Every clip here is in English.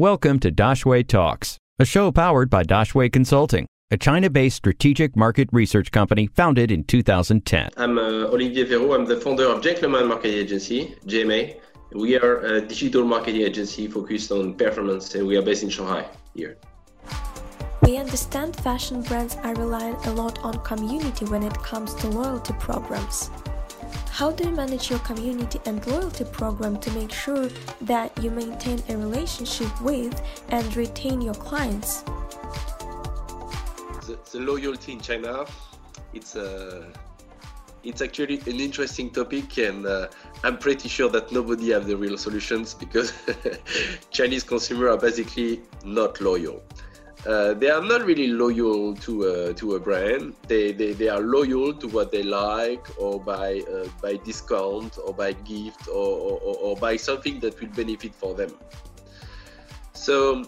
Welcome to Daxue Talks, a show powered by Daxue Consulting, a China based strategic market research company founded in 2010. I'm uh, Olivier Verot. I'm the founder of Gentleman Marketing Agency, GMA. We are a digital marketing agency focused on performance, and we are based in Shanghai here. We understand fashion brands are relying a lot on community when it comes to loyalty programs. How do you manage your community and loyalty program to make sure that you maintain a relationship with and retain your clients? The, the loyalty in China, it's a uh, it's actually an interesting topic and uh, i'm pretty sure that nobody have the real solutions because chinese consumers are basically not loyal uh, they are not really loyal to a, to a brand. They, they, they are loyal to what they like or by, uh, by discount or by gift or, or, or by something that will benefit for them. So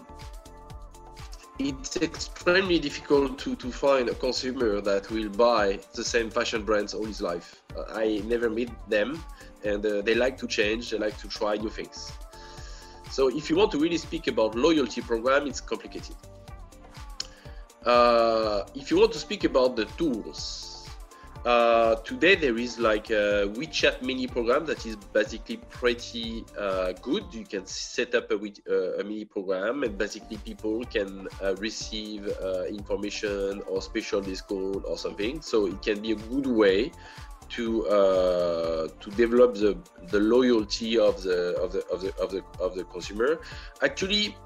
it's extremely difficult to, to find a consumer that will buy the same fashion brands all his life. Uh, I never meet them and uh, they like to change, they like to try new things. So if you want to really speak about loyalty program, it's complicated. Uh, if you want to speak about the tools, uh, today there is like a WeChat mini program that is basically pretty uh, good. You can set up a, uh, a, mini program and basically people can uh, receive uh, information or special discount or something. So it can be a good way to to develop the the loyalty of the of the of the of the of the consumer. Actually,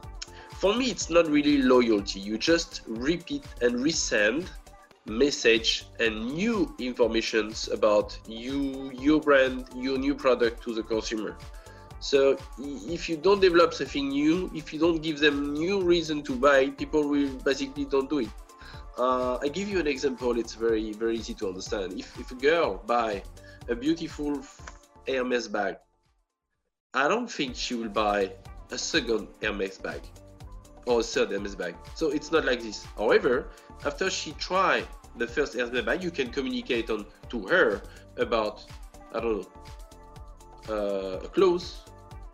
for me it's not really loyalty. You just repeat and resend message and new informations about you your brand your new product to the consumer. So if you don't develop something new if you don't give them new reason to buy people will basically don't do it. Uh, i give you an example. It's very very easy to understand. If, if a girl buy a beautiful hermes bag i don't think she will buy a second hermes bag or third Hermes bag. So it's not like this. However, after she try the first Hermes bag, you can communicate on to her about I don't know uh, a clothes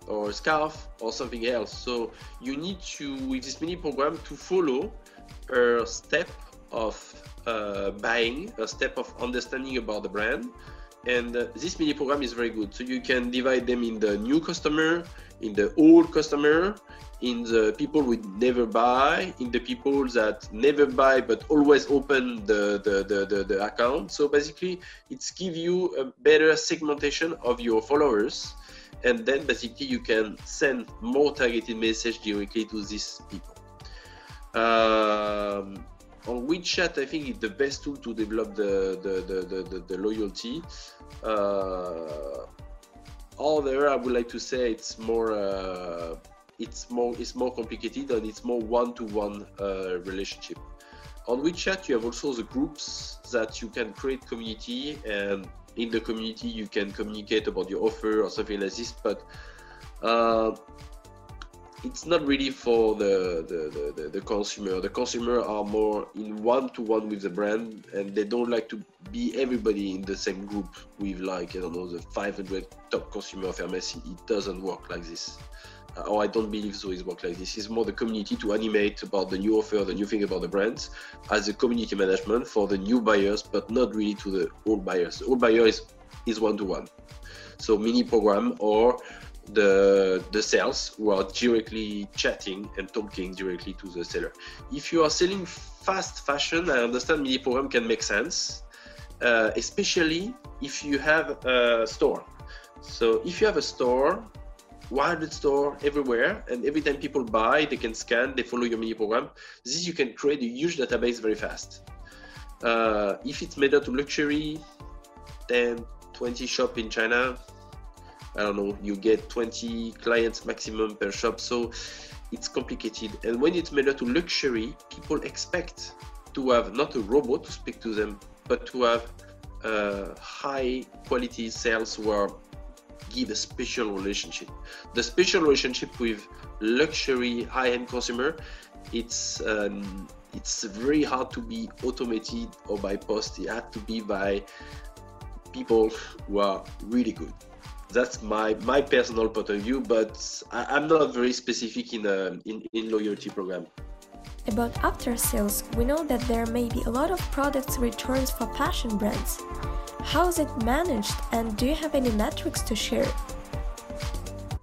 or a scarf or something else. So you need to with this mini program to follow her step of uh, buying, a step of understanding about the brand. And uh, this mini program is very good. So you can divide them in the new customer, in the old customer, in the people who never buy, in the people that never buy but always open the, the, the, the, the account. So basically, it's give you a better segmentation of your followers, and then basically you can send more targeted message directly to these people. Um, on WeChat, I think it's the best tool to develop the the, the, the, the loyalty. Uh, other, I would like to say it's more uh, it's more it's more complicated and it's more one-to-one uh, relationship. On WeChat, you have also the groups that you can create community, and in the community you can communicate about your offer or something like this. But uh, it's not really for the, the, the, the, consumer. The consumer are more in one-to-one with the brand, and they don't like to be everybody in the same group with like I don't know the 500 top consumer of Hermes. It doesn't work like this. Or I don't believe so is work like this. It's more the community to animate about the new offer, the new thing about the brands, as a community management for the new buyers, but not really to the old buyers. Old buyer is is one to one. So mini program or the the sales who are directly chatting and talking directly to the seller. If you are selling fast fashion, I understand mini program can make sense, uh, especially if you have a store. So if you have a store 100 store everywhere and every time people buy they can scan they follow your mini program. This you can create a huge database very fast. Uh, if it's made out to luxury 10 20 shop in china i don't know you get 20 clients maximum per shop so it's complicated. And when it's made out to luxury people expect to have not a robot to speak to them but to have uh, high quality sales who are give a special relationship. The special relationship with luxury high-end consumer, it's um, it's very hard to be automated or by post. It had to be by people who are really good, that's my my personal point of view, but I, am not very specific in, a, in in loyalty program. About after sales, we know that there may be a lot of products returns for fashion brands. How is it managed, and do you have any metrics to share?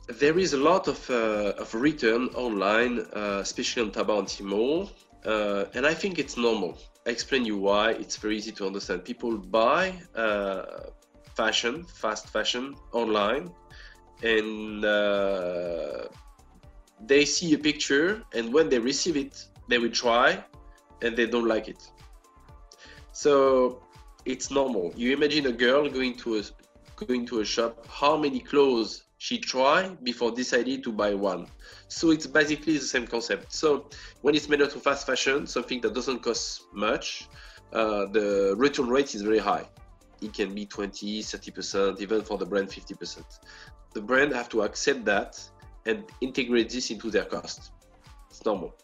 There is a lot of, uh, of return online, uh, especially on Taobao and uh, and I think it's normal. I explain you why. It's very easy to understand. People buy uh, fashion, fast fashion online, and uh, they see a picture, and when they receive it, they will try, and they don't like it. So it's normal. You imagine a girl going to a going to a shop, how many clothes she tried before deciding to buy one. So it's basically the same concept. So when it's made out of fast fashion, something that doesn't cost much, uh, the return rate is very high. It can be 20, 30%, even for the brand 50%. The brand have to accept that and integrate this into their cost. It's normal.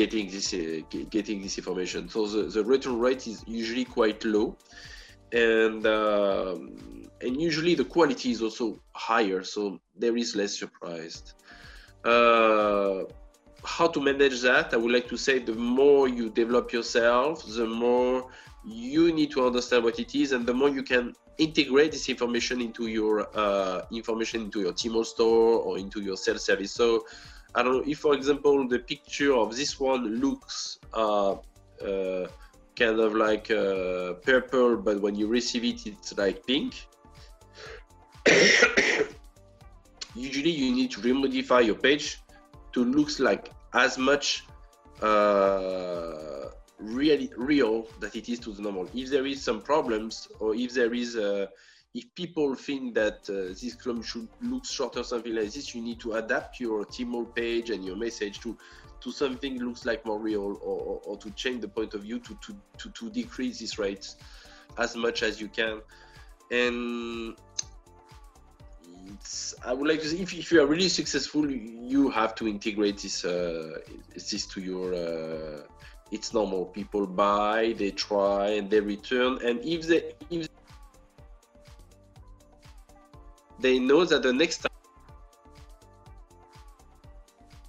Getting this uh, getting this information. So the, the return rate is usually quite low, and um, and usually the quality is also higher, so there is less surprised. Uh, how to manage that? I would like to say the more you develop yourself, the more you need to understand what it is, and the more you can integrate this information into your uh, information into your Tmall store or into your self service. So I don't know if, for example, the picture of this one looks uh, uh, kind of like uh, purple, but when you receive it, it's like pink. Usually, you need to remodify your page to looks like as much uh, really real that it is to the normal. If there is some problems, or if there is a if people think that uh, this column should look short or something like this, you need to adapt your Tmall page and your message to to something looks like more real or, or, or, to change the point of view to, to, to, to decrease this rates as much as you can. And I would like to say if, if you are really successful, you have to integrate this uh, this to your. Uh, it's normal. People buy, they try, and they return. And if they if they know that the next time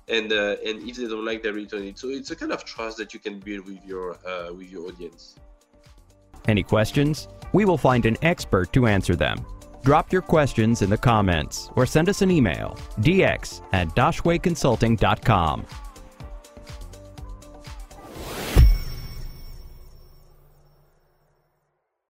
and uh, and if they don't like they return it so it's a kind of trust that you can build with your uh, with your audience. Any questions? We will find an expert to answer them. Drop your questions in the comments or send us an email dx at dashwayconsulting.com